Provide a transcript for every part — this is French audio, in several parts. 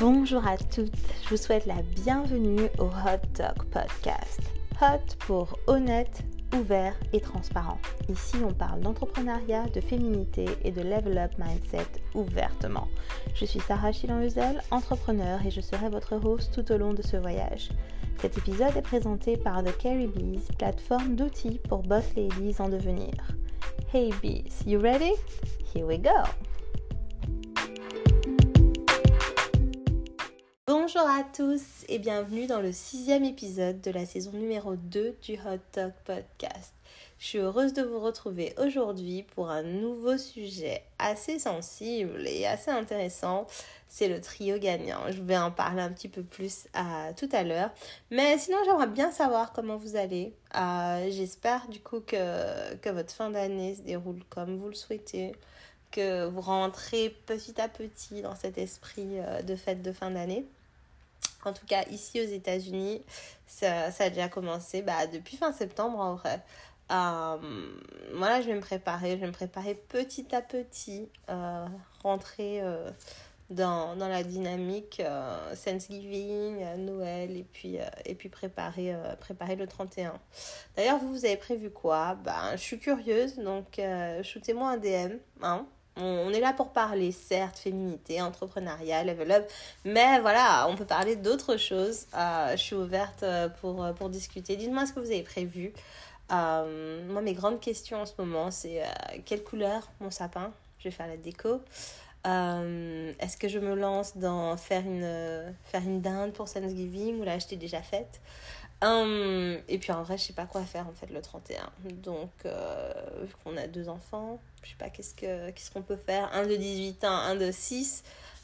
Bonjour à toutes, je vous souhaite la bienvenue au Hot Talk Podcast. Hot pour honnête, ouvert et transparent. Ici, on parle d'entrepreneuriat, de féminité et de level up mindset ouvertement. Je suis Sarah Chilan-Huzel, entrepreneur et je serai votre host tout au long de ce voyage. Cet épisode est présenté par The Carrie Bees, plateforme d'outils pour boss ladies en devenir. Hey bees, you ready? Here we go! Bonjour à tous et bienvenue dans le sixième épisode de la saison numéro 2 du Hot Talk Podcast. Je suis heureuse de vous retrouver aujourd'hui pour un nouveau sujet assez sensible et assez intéressant. C'est le trio gagnant. Je vais en parler un petit peu plus tout à l'heure. Mais sinon, j'aimerais bien savoir comment vous allez. Euh, j'espère du coup que votre fin d'année se déroule comme vous le souhaitez que vous rentrez petit à petit dans cet esprit euh, de fête de fin d'année. En tout cas, ici aux États-Unis, ça, a déjà commencé bah, depuis fin septembre en vrai. Euh, voilà, je vais me préparer, je vais me préparer petit à petit, euh, rentrer euh, dans, dans, la dynamique Thanksgiving, Noël et puis, et puis préparer, préparer le 31. D'ailleurs, vous, vous avez prévu quoi? Bah, Je suis curieuse, donc shootez-moi un DM. Hein on est là pour parler, certes, féminité, entrepreneuriat, level up, mais voilà, on peut parler d'autres choses. Euh, je suis ouverte euh, pour, euh, pour discuter. Dites-moi ce que vous avez prévu. moi, mes grandes questions en ce moment, c'est quelle couleur mon sapin? Je vais faire la déco. Est-ce que je me lance dans faire une, faire une dinde pour Thanksgiving ou l'acheter déjà faite? Et puis en vrai, je sais pas quoi faire en fait le 31. Donc, vu qu'on a deux enfants, je sais pas qu'est-ce que qu'est-ce qu'on peut faire. Un de 18 ans un de 6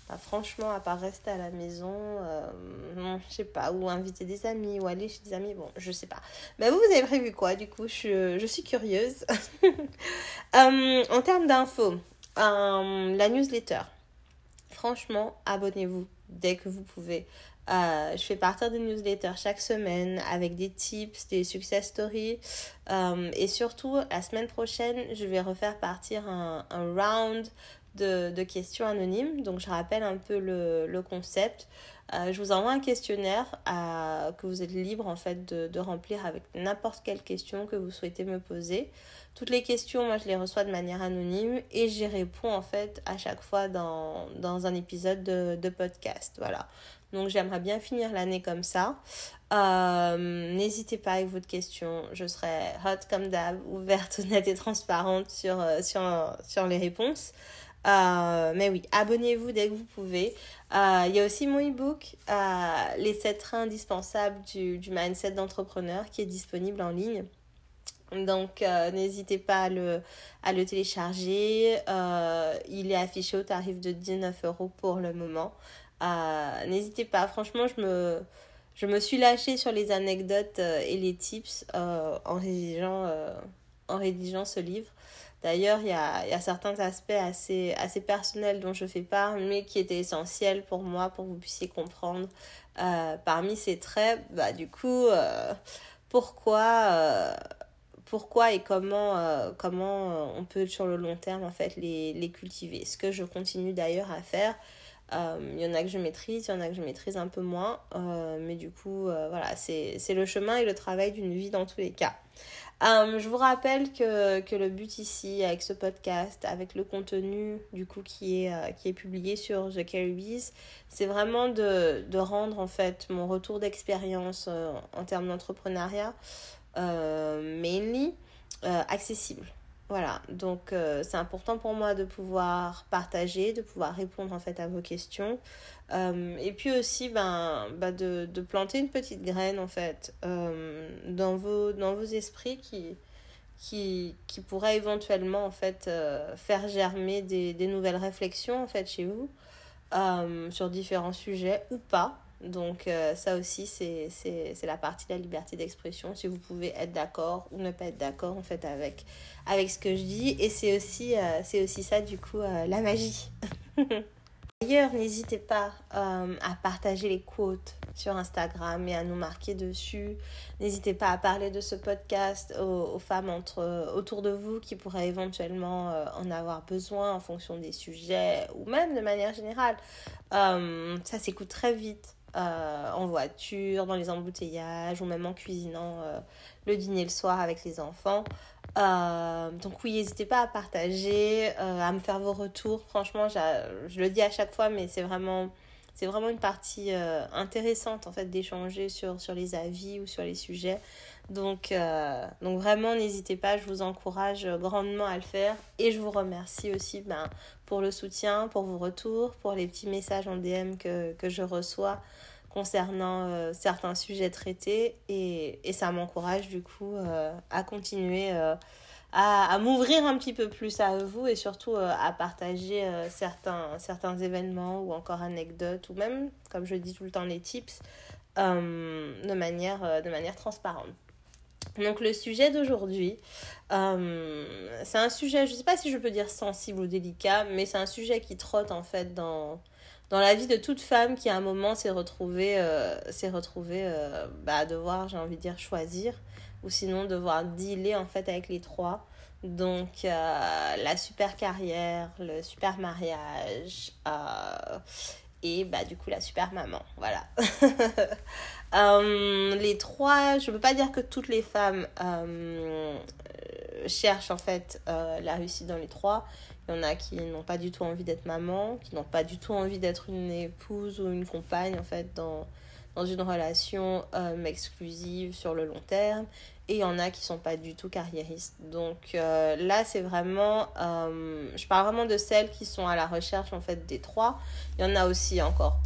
bah, franchement à part rester à la maison euh, non je sais pas. Ou inviter des amis ou aller chez des amis bon je sais pas. Mais vous vous avez prévu quoi du coup? Je, je suis curieuse. Euh, en termes d'infos euh, la newsletter. Franchement abonnez-vous dès que vous pouvez euh, je fais partir des newsletters chaque semaine avec des tips, des success stories. Euh, et surtout, la semaine prochaine, je vais refaire partir un, un round de, questions anonymes. Donc, je rappelle un peu le, concept. Euh, je vous envoie un questionnaire à, que vous êtes libre en fait de, remplir avec n'importe quelle question que vous souhaitez me poser. Toutes les questions, moi, je les reçois de manière anonyme et j'y réponds en fait à chaque fois dans, un épisode de, de podcast. Voilà. Donc j'aimerais bien finir l'année comme ça. Euh, N'hésitez pas avec votre question. Je serai hot comme d'hab, ouverte, honnête et transparente sur, euh, les réponses. Euh, mais oui, abonnez-vous dès que vous pouvez. Il y a aussi mon e-book, Les 7 trains indispensables du, du mindset d'entrepreneur qui est disponible en ligne. Donc n'hésitez pas à le, télécharger. Il est affiché au tarif de 19 euros pour le moment. N'hésitez pas, franchement, je me, je me suis lâchée sur les anecdotes euh, et les tips euh, en, rédigeant, euh, en rédigeant ce livre. D'ailleurs, il y a, y a, certains aspects assez, assez personnels dont je fais part, mais qui étaient essentiels pour moi, pour que vous puissiez comprendre. Parmi ces traits, bah, du coup, pourquoi, pourquoi et comment, comment on peut, sur le long terme, en fait, les, les cultiver. Ce que je continue d'ailleurs à faire il euh, y en a que je maîtrise, il y en a que je maîtrise un peu moins. Euh, mais du coup, euh, voilà, c'est le chemin et le travail d'une vie dans tous les cas. Je vous rappelle que, que le but ici, avec ce podcast, avec le contenu du coup qui est, qui est publié sur The Caribbees, c'est vraiment de, de rendre en fait mon retour d'expérience en termes d'entrepreneuriat mainly accessible. Voilà, donc euh, c'est important pour moi de pouvoir partager, de pouvoir répondre en fait à vos questions. Euh, et puis aussi ben, ben de, planter une petite graine en fait euh, dans, vos, dans vos esprits qui, qui, qui pourrait éventuellement en fait faire germer des, des nouvelles réflexions en fait chez vous sur différents sujets ou pas. Donc euh, ça aussi, c'est la partie de la liberté d'expression, si vous pouvez être d'accord ou ne pas être d'accord en fait avec, avec ce que je dis. Et c'est aussi, euh, aussi ça du coup euh, la magie. D'ailleurs, n'hésitez pas à partager les quotes sur Instagram et à nous marquer dessus. N'hésitez pas à parler de ce podcast aux, femmes entre, autour de vous qui pourraient éventuellement en avoir besoin en fonction des sujets ou même de manière générale. Ça s'écoute très vite. Euh, en voiture, dans les embouteillages ou même en cuisinant le dîner le soir avec les enfants. donc oui, n'hésitez pas à partager, à me faire vos retours. Franchement, je le dis à chaque fois, mais c'est vraiment une partie euh, intéressante en fait d'échanger sur les avis ou sur les sujets. Donc, euh, donc vraiment, n'hésitez pas, je vous encourage grandement à le faire. Et je vous remercie aussi ben, pour le soutien, pour vos retours, pour les petits messages en DM que, je reçois concernant euh, certains sujets traités. Et, ça m'encourage du coup à continuer à, m'ouvrir un petit peu plus à vous et surtout euh, à partager euh, certains, certains événements ou encore anecdotes ou même, comme je dis tout le temps, les tips euh, de, manière, de manière transparente. Donc le sujet d'aujourd'hui, c'est un sujet, je ne sais pas si je peux dire sensible ou délicat, mais c'est un sujet qui trotte en fait dans, dans la vie de toute femme qui à un moment s'est retrouvée, s'est retrouvée bah, à devoir, j'ai envie de dire, choisir ou sinon devoir dealer en fait avec les trois. Donc euh, la super carrière, le super mariage euh, et bah du coup la super maman, voilà. Euh, les trois, je ne peux pas dire que toutes les femmes cherchent en fait la réussite dans les trois. Il y en a qui n'ont pas du tout envie d'être maman, qui n'ont pas du tout envie d'être une épouse ou une compagne en fait dans, dans une relation exclusive sur le long terme et il y en a qui sont pas du tout carriéristes. Donc euh, là, c'est vraiment, euh, je parle vraiment de celles qui sont à la recherche en fait des trois. Il y en a aussi encore,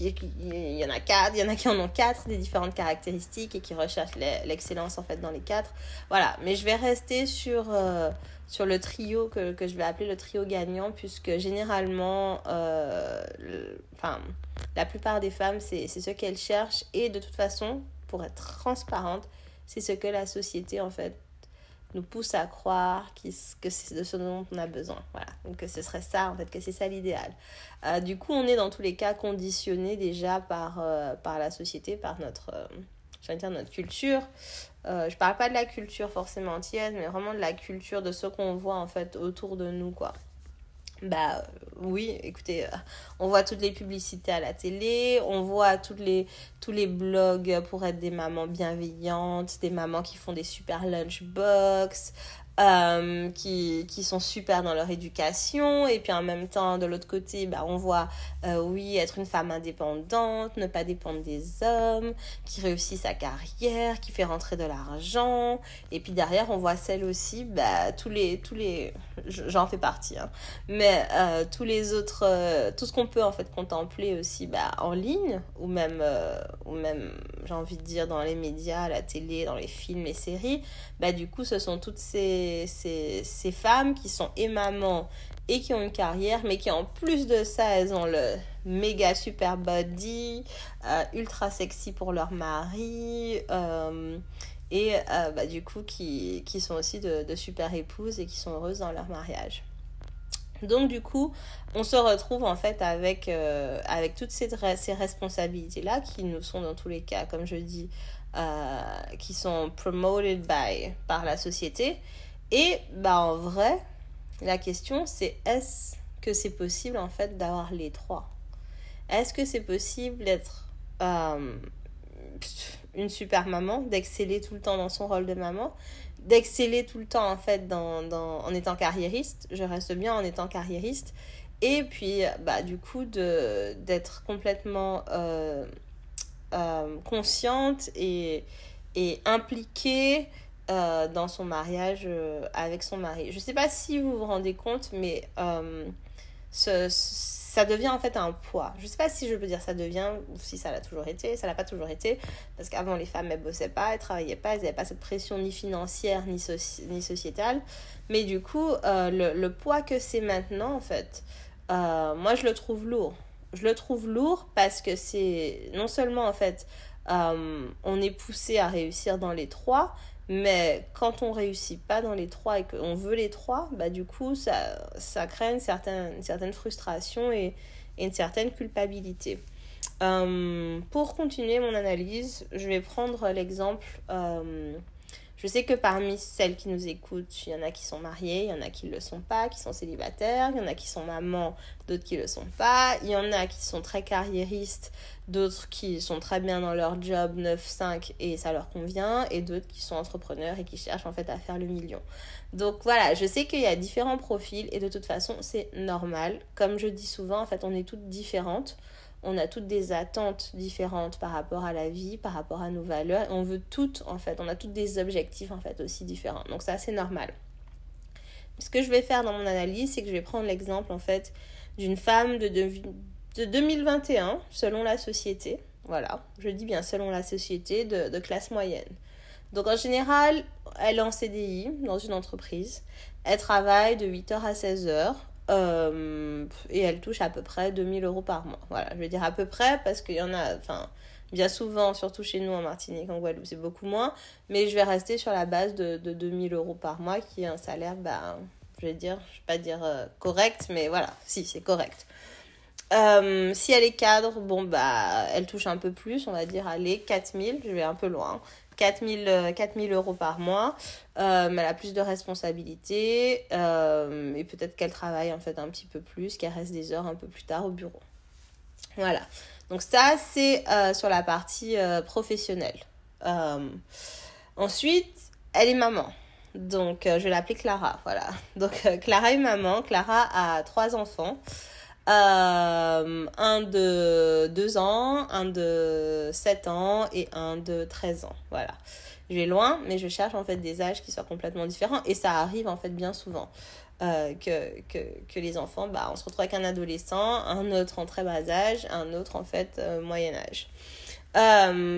il y en a quatre, il y en a qui en ont quatre, des différentes caractéristiques et qui recherchent l'excellence en fait dans les quatre. Voilà, mais je vais rester sur euh, sur le trio que, que, je vais appeler le trio gagnant puisque généralement, enfin, la plupart des femmes c'est ce qu'elles cherchent et de toute façon, pour être transparente c'est ce que la société, en fait, nous pousse à croire que c'est de ce dont on a besoin. Voilà. Donc que ce serait ça, en fait, que c'est ça l'idéal. Euh, du coup, on est dans tous les cas conditionné déjà par, euh, par la société, par notre, euh, dire notre culture. je parle pas de la culture forcément entière, mais vraiment de la culture de ce qu'on voit en fait autour de nous, quoi. Bah oui, écoutez, euh, on voit toutes les publicités à la télé, on voit toutes les, tous les blogs pour être des mamans bienveillantes, des mamans qui font des super lunchbox, euh, qui, qui, sont super dans leur éducation. Et puis en même temps, de l'autre côté, bah, on voit, euh, oui, être une femme indépendante, ne pas dépendre des hommes, qui réussit sa carrière, qui fait rentrer de l'argent. Et puis derrière, on voit celle aussi, bah, tous les, tous les, j'en fais partie, hein, mais euh, tous les autres, tout ce qu'on peut en fait contempler aussi bah, en ligne, ou même, ou même j'ai envie de dire, dans les médias, la télé, dans les films, les séries, bah, du coup, ce sont toutes ces ces, femmes qui sont et et qui ont une carrière, mais qui en plus de ça, elles ont le méga super body, euh, ultra sexy pour leur mari, euh, et euh, bah, du coup qui, qui sont aussi de, de, super épouses et qui sont heureuses dans leur mariage. Donc du coup, on se retrouve en fait avec, avec toutes ces, ces responsabilités-là qui nous sont dans tous les cas, comme je dis, qui sont promoted by, par la société et bah en vrai, la question c'est est-ce que c'est possible en fait d'avoir les trois? Est-ce que c'est possible d'être euh, une super maman, d'exceller tout le temps dans son rôle de maman, d'exceller tout le temps en fait dans, dans, en étant carriériste, je reste bien en étant carriériste, et puis bah du coup d'être complètement euh, euh, consciente et, et impliquée euh, dans son mariage euh, avec son mari. Je ne sais pas si vous vous rendez compte, mais euh, ça devient en fait un poids. Je ne sais pas si je peux dire ça devient ou si ça l'a toujours été. Ça l'a pas toujours été parce qu'avant les femmes elles bossaient pas, elles travaillaient pas, elles n'avaient pas cette pression ni financière ni, ni sociétale. Mais du coup, le, le, poids que c'est maintenant en fait, moi je le trouve lourd. Je le trouve lourd parce que c'est non seulement en fait on est poussé à réussir dans les trois, mais quand on réussit pas dans les trois et qu'on veut les trois, bah du coup, ça, ça crée une certaine, une certaine frustration et, et, une certaine culpabilité. pour continuer mon analyse, je vais prendre l'exemple je sais que parmi celles qui nous écoutent, il y en a qui sont mariées, il y en a qui ne le sont pas, qui sont célibataires, il y en a qui sont mamans, d'autres qui ne le sont pas, il y en a qui sont très carriéristes, d'autres qui sont très bien dans leur job 9-5 et ça leur convient, et d'autres qui sont entrepreneurs et qui cherchent en fait à faire le million. Donc voilà, je sais qu'il y a différents profils et de toute façon c'est normal. Comme je dis souvent, en fait on est toutes différentes on a toutes des attentes différentes par rapport à la vie, par rapport à nos valeurs. On veut toutes, en fait, on a toutes des objectifs, en fait, aussi différents. Donc ça, c'est normal. Ce que je vais faire dans mon analyse, c'est que je vais prendre l'exemple, en fait, d'une femme de, de, 2021, selon la société. Voilà, je dis bien selon la société de, de classe moyenne. Donc en général, elle est en CDI dans une entreprise. Elle travaille de 8h à 16h. Euh, et elle touche à peu près 2000 euros par mois. Voilà, je vais dire à peu près parce qu'il y en a, enfin, bien souvent, surtout chez nous en Martinique, en Guadeloupe, c'est beaucoup moins. Mais je vais rester sur la base de, de 2000 euros par mois qui est un salaire, bah, je vais dire, je vais pas dire euh, correct, mais voilà, si, c'est correct. Euh, si elle est cadre, bon, bah, elle touche un peu plus, on va dire, allez, 4000, je vais un peu loin. 4000, 4000 euh, euros par mois. Euh, elle a plus de responsabilités euh, et peut-être qu'elle travaille en fait un petit peu plus, qu'elle reste des heures un peu plus tard au bureau. Voilà. Donc ça, c'est sur la partie professionnelle. ensuite, elle est maman. Donc, je vais l'appeler Clara. Voilà. Donc, Clara est maman. Clara a trois enfants. Euh, un de 2 ans, un de 7 ans et un de 13 ans. Voilà. Je vais loin, mais je cherche en fait des âges qui soient complètement différents et ça arrive en fait bien souvent. Euh, que, que, les enfants, bah, on se retrouve avec un adolescent, un autre en très bas âge, un autre en fait euh, moyen âge.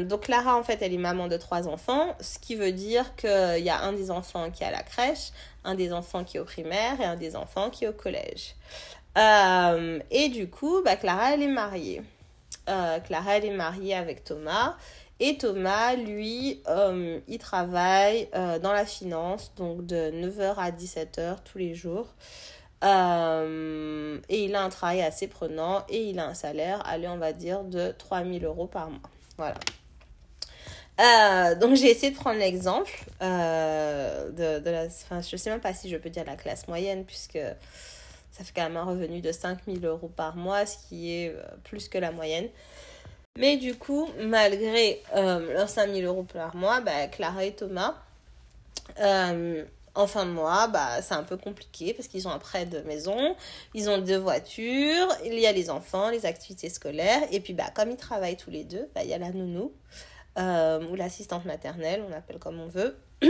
donc Clara, en fait, elle est maman de trois enfants, ce qui veut dire qu'il y a un des enfants qui est à la crèche, un des enfants qui est au primaire et un des enfants qui est au collège. Euh, et du coup, bah, Clara, elle est mariée. Euh, Clara, elle est mariée avec Thomas. Et Thomas, lui, euh, il travaille dans la finance, donc de 9h à 17h tous les jours. et il a un travail assez prenant et il a un salaire, allez, on va dire, de 3000 euros par mois. Voilà. donc j'ai essayé de prendre l'exemple de, de la... Enfin, je sais même pas si je peux dire la classe moyenne, puisque ça fait quand même un revenu de 5000 euros par mois, ce qui est euh, plus que la moyenne. Mais du coup, malgré euh, leurs 5000 euros par mois, bah, Clara et Thomas, euh, en fin de mois, bah, c'est un peu compliqué parce qu'ils ont un prêt de maison, ils ont deux voitures, il y a les enfants, les activités scolaires, et puis bah, comme ils travaillent tous les deux, bah, il y a la nounou ou l'assistante maternelle, on appelle comme on veut. il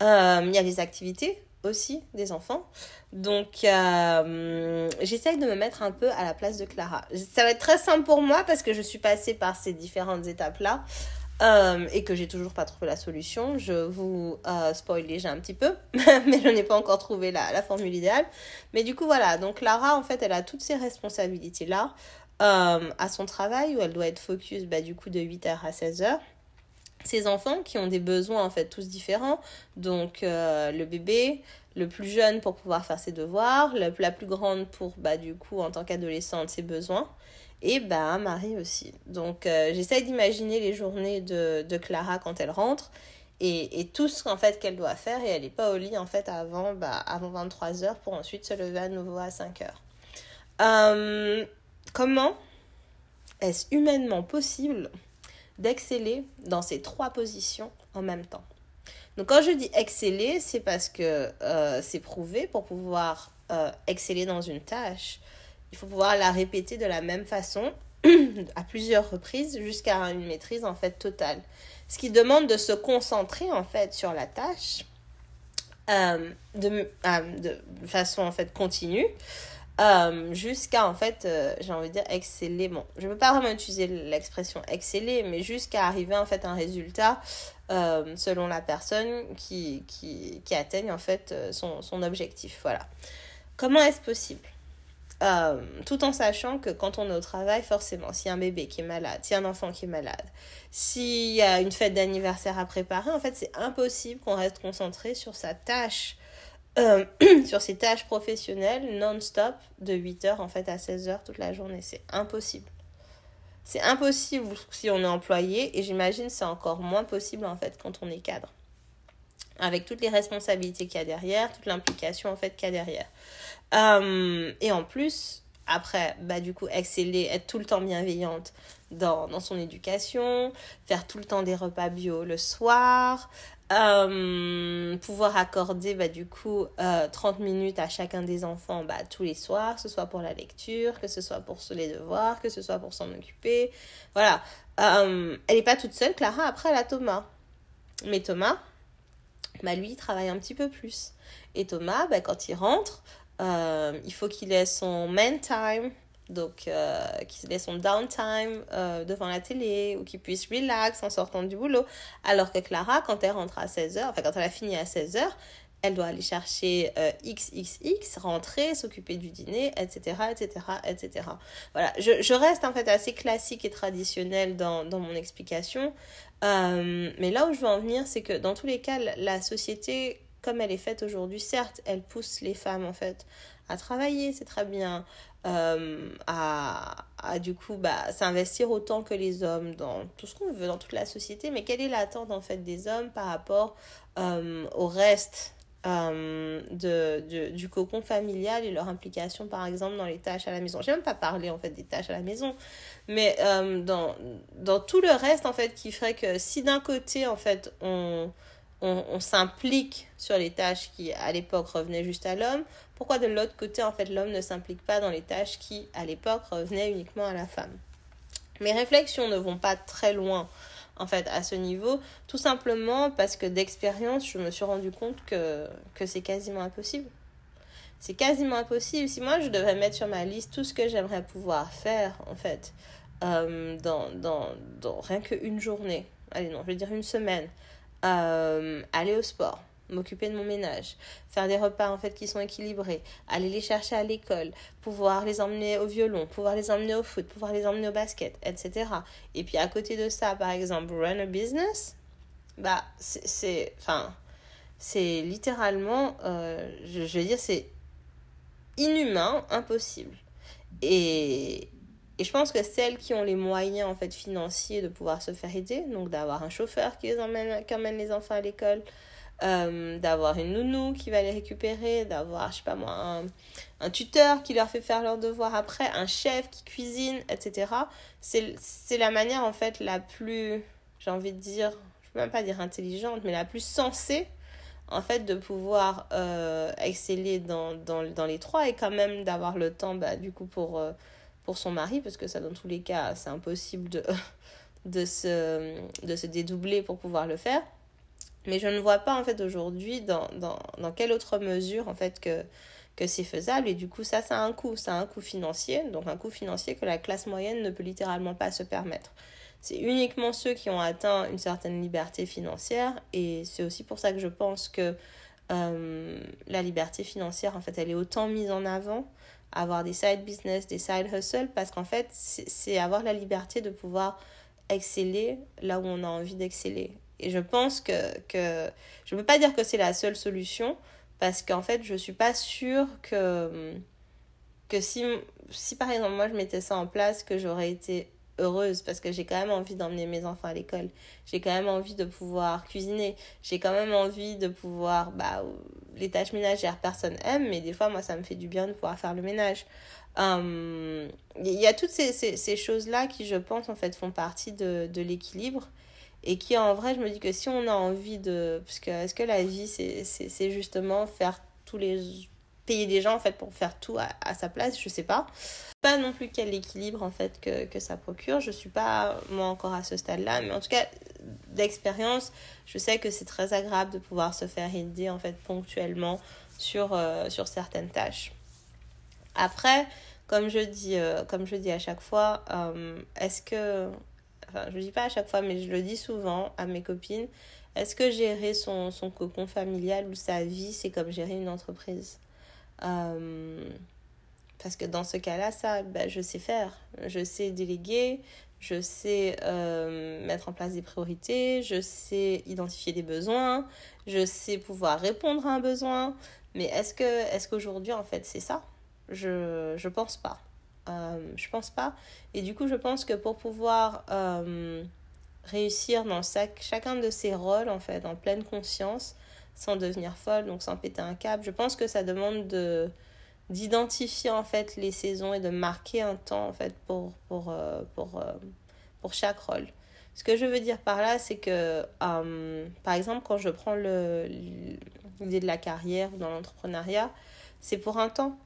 y a les activités aussi des enfants. Donc, euh, j'essaye de me mettre un peu à la place de Clara. Ça va être très simple pour moi parce que je suis passée par ces différentes étapes-là euh, et que j'ai toujours pas trouvé la solution. Je vous euh, spoil déjà un petit peu, mais je n'ai pas encore trouvé la, la, formule idéale. Mais du coup, voilà. Donc, Clara, en fait, elle a toutes ces responsabilités-là à son travail où elle doit être focus, bah, du coup, de 8h à 16h ces enfants qui ont des besoins en fait tous différents. Donc euh, le bébé, le plus jeune pour pouvoir faire ses devoirs, la, plus grande pour bah du coup en tant qu'adolescente ses besoins et bah Marie aussi. Donc euh, j'essaye d'imaginer les journées de, de, Clara quand elle rentre et, et tout ce qu'en fait qu'elle doit faire et elle n'est pas au lit en fait avant bah, avant 23 heures pour ensuite se lever à nouveau à 5 heures. Euh, comment est-ce humainement possible d'exceller dans ces trois positions en même temps. Donc quand je dis exceller, c'est parce que euh, c'est prouvé pour pouvoir euh, exceller dans une tâche. Il faut pouvoir la répéter de la même façon à plusieurs reprises jusqu'à une maîtrise en fait totale. Ce qui demande de se concentrer en fait sur la tâche euh, de, de, façon en fait continue euh, jusqu'à en fait, euh, j'ai envie de dire exceller. Bon, je ne peux pas vraiment utiliser l'expression exceller, mais jusqu'à arriver en fait à un résultat euh, selon la personne qui, qui, qui atteigne en fait son, son objectif. Voilà. Comment est-ce possible? Tout en sachant que quand on est au travail, forcément, s'il y a un bébé qui est malade, s'il y a un enfant qui est malade, s'il y a une fête d'anniversaire à préparer, en fait, c'est impossible qu'on reste concentré sur sa tâche euh, sur ses tâches professionnelles non-stop de 8h en fait à 16h toute la journée. C'est impossible. C'est impossible si on est employé et j'imagine c'est encore moins possible en fait quand on est cadre. Avec toutes les responsabilités qu'il y a derrière, toute l'implication en fait qu'il y a derrière. Euh, et en plus, après, bah, du coup, exceller, être tout le temps bienveillante dans, dans son éducation, faire tout le temps des repas bio le soir, euh, pouvoir accorder bah, du coup euh, 30 minutes à chacun des enfants bah, tous les soirs, que ce soit pour la lecture, que ce soit pour les devoirs, que ce soit pour s'en occuper. Voilà. Euh, elle n'est pas toute seule, Clara, après elle a Thomas. Mais Thomas, bah, lui, il travaille un petit peu plus. Et Thomas, bah, quand il rentre, euh, il faut qu'il ait son man time, donc euh, qu'il ait son downtime euh, devant la télé ou qu'il puisse relax en sortant du boulot. Alors que Clara, quand elle rentre à 16h, enfin quand elle a fini à 16h, elle doit aller chercher XXX, rentrer, s'occuper du dîner, etc., etc., etc. Voilà, je, je, reste en fait assez classique et traditionnelle dans, dans mon explication. mais là où je veux en venir, c'est que dans tous les cas, la société comme elle est faite aujourd'hui, certes, elle pousse les femmes en fait à travailler, c'est très bien, euh, à, du coup bah, s'investir autant que les hommes dans tout ce qu'on veut, dans toute la société, mais quelle est l'attente en fait des hommes par rapport euh, au reste euh, du cocon familial et leur implication par exemple dans les tâches à la maison? J'ai même pas parlé en fait des tâches à la maison, mais dans, dans tout le reste en fait qui ferait que si d'un côté en fait on on, s'implique sur les tâches qui à l'époque revenaient juste à l'homme, pourquoi de l'autre côté en fait l'homme ne s'implique pas dans les tâches qui à l'époque revenaient uniquement à la femme? Mes réflexions ne vont pas très loin en fait à ce niveau, tout simplement parce que d'expérience je me suis rendu compte que, c'est quasiment impossible. C'est quasiment impossible. Si moi je devais mettre sur ma liste tout ce que j'aimerais pouvoir faire en fait euh, dans, dans, dans rien qu'une journée, allez non, je vais dire une semaine, euh, aller au sport, m'occuper de mon ménage, faire des repas en fait qui sont équilibrés, aller les chercher à l'école, pouvoir les emmener au violon, pouvoir les emmener au foot, pouvoir les emmener au basket, etc. Et puis à côté de ça, par exemple, run a business, bah c'est, enfin, c'est littéralement, euh, je, je veux dire, c'est inhumain, impossible. Et, et je pense que celles qui ont les moyens en fait financiers de pouvoir se faire aider, donc d'avoir un chauffeur qui les emmène, qui emmène les enfants à l'école, euh, d'avoir une nounou qui va les récupérer, d'avoir, je sais pas moi, un, tuteur qui leur fait faire leurs devoirs après, un chef qui cuisine, etc. C'est la manière en fait la plus, j'ai envie de dire, je peux même pas dire intelligente, mais la plus sensée en fait de pouvoir euh, exceller dans, dans, dans, les trois et quand même d'avoir le temps bah, du coup pour... Euh, pour son mari, parce que ça, dans tous les cas, c'est impossible de, de, se, de se dédoubler pour pouvoir le faire. Mais je ne vois pas, en fait, aujourd'hui, dans, dans, dans quelle autre mesure, en fait, que, que c'est faisable. Et du coup, ça, ça a un coût. Ça a un coût financier. Donc, un coût financier que la classe moyenne ne peut littéralement pas se permettre. C'est uniquement ceux qui ont atteint une certaine liberté financière. Et c'est aussi pour ça que je pense que euh, la liberté financière, en fait, elle est autant mise en avant avoir des side business, des side hustle, parce qu'en fait, c'est avoir la liberté de pouvoir exceller là où on a envie d'exceller. Et je pense que, que je ne peux pas dire que c'est la seule solution, parce qu'en fait, je ne suis pas sûre que, que si, si par exemple moi je mettais ça en place, que j'aurais été heureuse parce que j'ai quand même envie d'emmener mes enfants à l'école. J'ai quand même envie de pouvoir cuisiner. J'ai quand même envie de pouvoir... Bah, les tâches ménagères, personne aime, mais des fois, moi, ça me fait du bien de pouvoir faire le ménage. Il y a toutes ces, ces, ces choses-là qui, je pense, en fait, font partie de, de l'équilibre. Et qui, en vrai, je me dis que si on a envie de... Parce que est-ce que la vie, c'est justement faire tous les payer des gens en fait pour faire tout à, sa place, je sais pas. Pas non plus quel équilibre en fait que, que ça procure, je suis pas moi encore à ce stade-là, mais en tout cas d'expérience, je sais que c'est très agréable de pouvoir se faire aider en fait ponctuellement sur, euh, sur certaines tâches. Après, comme je dis, euh, comme je dis à chaque fois, euh, est-ce que, enfin je dis pas à chaque fois, mais je le dis souvent à mes copines, est-ce que gérer son, son cocon familial ou sa vie, c'est comme gérer une entreprise? Euh, parce que dans ce cas-là, ça, bah, je sais faire. Je sais déléguer, je sais euh, mettre en place des priorités, je sais identifier des besoins, je sais pouvoir répondre à un besoin. Mais est-ce que est-ce qu'aujourd'hui, en fait, c'est ça? Je je pense pas. Euh, je pense pas. Et du coup, je pense que pour pouvoir réussir dans chacun de ces rôles, en fait, en pleine conscience, sans devenir folle, donc sans péter un câble, je pense que ça demande de d'identifier en fait les saisons et de marquer un temps en fait pour pour euh, pour, pour chaque rôle. Ce que je veux dire par là, c'est que, par exemple, quand je prends l'idée de la carrière ou dans l'entrepreneuriat, c'est pour un temps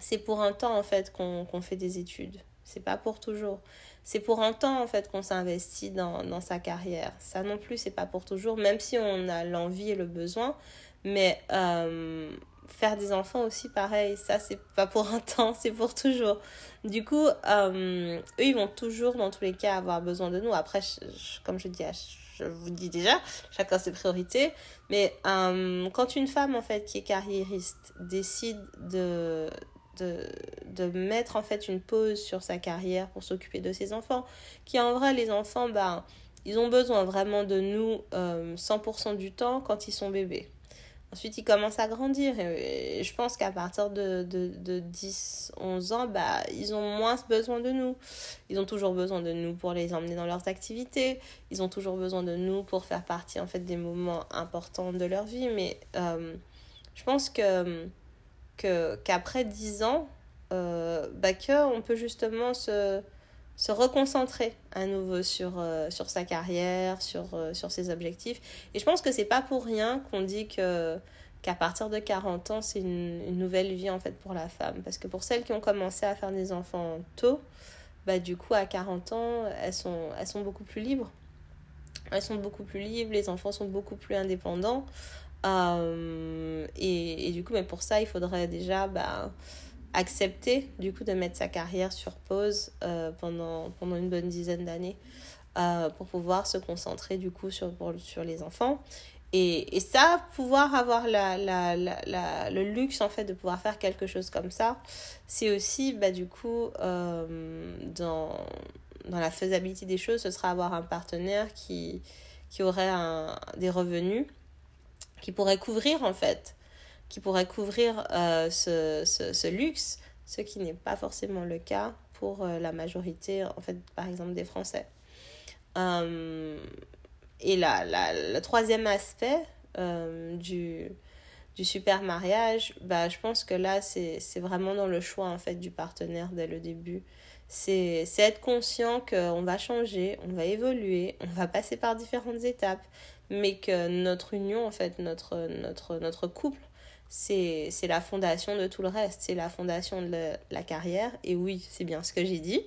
c'est pour un temps en fait qu'on fait des études. C'est pas pour toujours. C'est pour un temps en fait qu'on s'investit dans, dans, sa carrière. Ça non plus, c'est pas pour toujours, même si on a l'envie et le besoin. Mais euh, faire des enfants aussi, pareil, ça c'est pas pour un temps, c'est pour toujours. Du coup, euh, eux, ils vont toujours dans tous les cas avoir besoin de nous. Après, comme je dis, je vous dis déjà, chacun ses priorités. Mais euh, quand une femme en fait qui est carriériste décide de de, de, mettre en fait une pause sur sa carrière pour s'occuper de ses enfants. Qui en vrai, les enfants, bah, ils ont besoin vraiment de nous 100% euh, du temps quand ils sont bébés. Ensuite, ils commencent à grandir et, je pense qu'à partir de, de, de, 10, 11 ans, bah, ils ont moins besoin de nous. Ils ont toujours besoin de nous pour les emmener dans leurs activités. Ils ont toujours besoin de nous pour faire partie en fait des moments importants de leur vie. Mais euh, je pense que qu'après 10 ans, euh, bah on peut justement se, se reconcentrer à nouveau sur, euh, sur sa carrière, sur, euh, sur ses objectifs. Et je pense que c'est pas pour rien qu'on dit que qu'à partir de 40 ans, c'est une, une, nouvelle vie en fait pour la femme. Parce que pour celles qui ont commencé à faire des enfants tôt, bah du coup à 40 ans, elles sont, elles sont beaucoup plus libres. Elles sont beaucoup plus libres, les enfants sont beaucoup plus indépendants. Euh, et, du coup, mais pour ça, il faudrait déjà bah, accepter du coup de mettre sa carrière sur pause euh, pendant, pendant une bonne dizaine d'années euh, pour pouvoir se concentrer du coup sur, sur les enfants. Et, et ça, pouvoir avoir la, la, la, le luxe en fait de pouvoir faire quelque chose comme ça, c'est aussi bah, du coup dans, dans la faisabilité des choses, ce sera avoir un partenaire qui, qui aurait des revenus qui pourrait couvrir en fait, qui pourrait couvrir euh, ce, ce, luxe, ce qui n'est pas forcément le cas pour euh, la majorité, en fait, par exemple, des Français. Euh, et là, le troisième aspect du, du super mariage, bah, je pense que là, c'est vraiment dans le choix en fait du partenaire dès le début. C'est être conscient qu'on va changer, on va évoluer, on va passer par différentes étapes mais que notre union, en fait, notre, notre, notre couple, c'est la fondation de tout le reste, c'est la fondation de la carrière. Et oui, c'est bien ce que j'ai dit.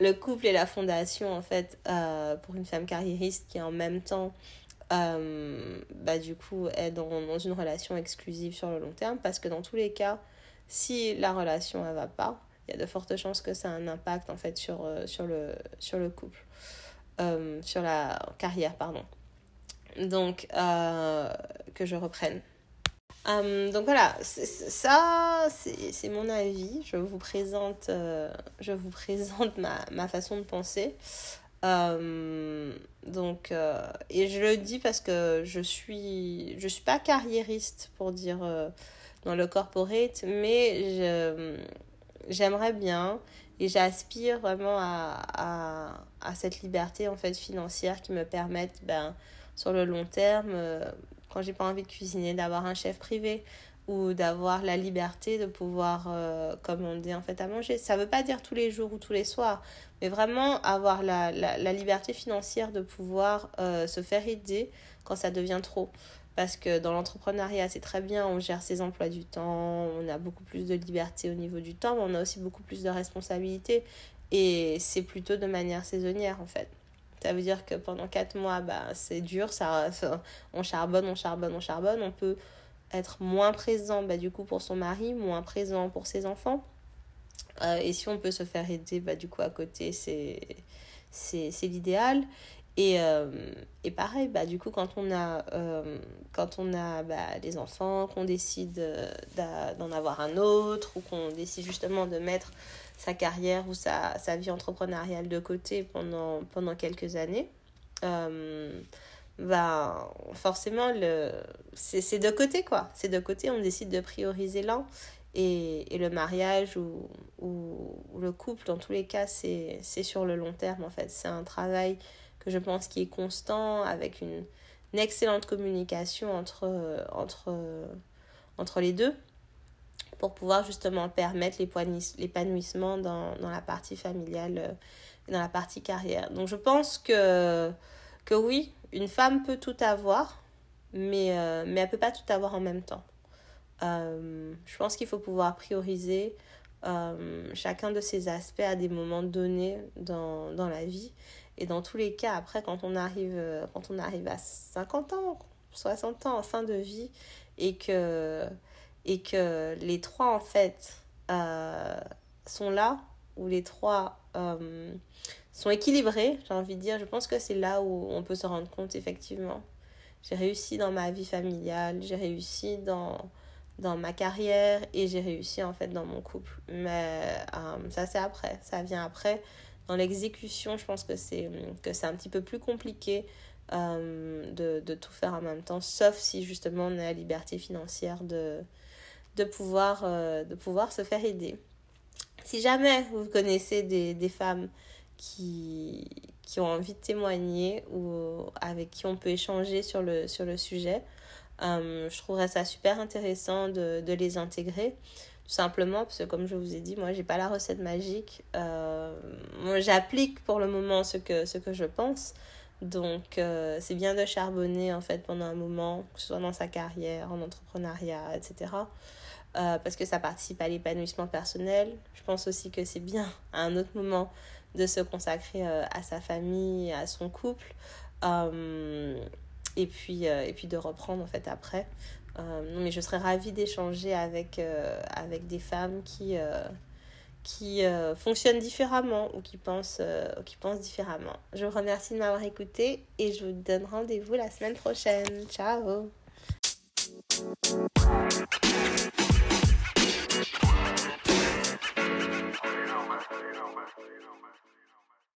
Le couple est la fondation, en fait, euh, pour une femme carriériste qui, en même temps, euh, bah, du coup, est dans, dans, une relation exclusive sur le long terme. Parce que dans tous les cas, si la relation ne va pas, il y a de fortes chances que ça ait un impact, en fait, sur, euh, sur, le, sur le couple. sur la carrière, pardon donc euh, que je reprenne. Euh, donc voilà, ça c'est mon avis. Je vous présente, euh, je vous présente ma, ma, façon de penser. donc, et je le dis parce que je suis, je suis pas carriériste pour dire dans le corporate, mais j'aimerais bien et j'aspire vraiment à, à, à, cette liberté en fait financière qui me permette ben, sur le long terme, euh, quand j'ai pas envie de cuisiner, d'avoir un chef privé ou d'avoir la liberté de pouvoir euh, commander en fait à manger. Ça veut pas dire tous les jours ou tous les soirs, mais vraiment avoir la, la, la liberté financière de pouvoir euh, se faire aider quand ça devient trop. Parce que dans l'entrepreneuriat, c'est très bien, on gère ses emplois du temps, on a beaucoup plus de liberté au niveau du temps, mais on a aussi beaucoup plus de responsabilités. Et c'est plutôt de manière saisonnière en fait. Ça veut dire que pendant 4 mois, bah, c'est dur, ça, on charbonne, on charbonne, on charbonne. On peut être moins présent bah, du coup pour son mari, moins présent pour ses enfants. Euh, et si on peut se faire aider bah, du coup à côté, c'est, l'idéal. Et, euh, et pareil, du coup, quand on a, euh, quand on a des enfants, qu'on décide d'en avoir un autre, ou qu'on décide justement de mettre sa carrière ou sa, sa vie entrepreneuriale de côté pendant, pendant quelques années, euh, bah, forcément, le... c'est de côté, quoi. C'est de côté, on décide de prioriser l'un. Et, et le mariage ou, ou, le couple, dans tous les cas, c'est sur le long terme en fait. C'est un travail que je pense qui est constant avec une, une excellente communication entre, entre, entre les deux pour pouvoir justement permettre l'épanouissement dans, la partie familiale et dans la partie carrière. Donc je pense que, que oui, une femme peut tout avoir, mais, euh, mais elle ne peut pas tout avoir en même temps. Euh, je pense qu'il faut pouvoir prioriser euh, chacun de ces aspects à des moments donnés dans, dans, la vie. Et dans tous les cas, après, quand on arrive, quand on arrive à 50 ans, 60 ans en fin de vie, et que, et que les trois, en fait, sont là, ou les trois sont équilibrés, j'ai envie de dire, je pense que c'est là où on peut se rendre compte, effectivement, j'ai réussi dans ma vie familiale, j'ai réussi dans, dans ma carrière et j'ai réussi en fait dans mon couple. Mais euh, ça c'est après, ça vient après. Dans l'exécution, je pense que c'est que c'est un petit peu plus compliqué euh, de, de, tout faire en même temps, sauf si justement on a la liberté financière de, de, pouvoir, euh, de pouvoir se faire aider. Si jamais vous connaissez des, des femmes qui, qui ont envie de témoigner ou avec qui on peut échanger sur le, sur le sujet. Euh, je trouverais ça super intéressant de, de, les intégrer. Tout simplement parce que comme je vous ai dit, moi j'ai pas la recette magique. Euh, j'applique pour le moment ce que, ce que je pense. Donc euh, c'est bien de charbonner en fait pendant un moment, que ce soit dans sa carrière, en entrepreneuriat, etc. parce que ça participe à l'épanouissement personnel. Je pense aussi que c'est bien à un autre moment de se consacrer euh, à sa famille, à son couple. Euh, et, puis, euh, et puis de reprendre en fait après. mais je serais ravie d'échanger avec, avec des femmes qui, qui fonctionnent différemment ou qui pensent, qui pensent différemment. Je vous remercie de m'avoir écouté et je vous donne rendez-vous la semaine prochaine. Ciao 我爱你我愿意我愿意我愿意我愿意我愿意我愿意我愿意我愿意我愿意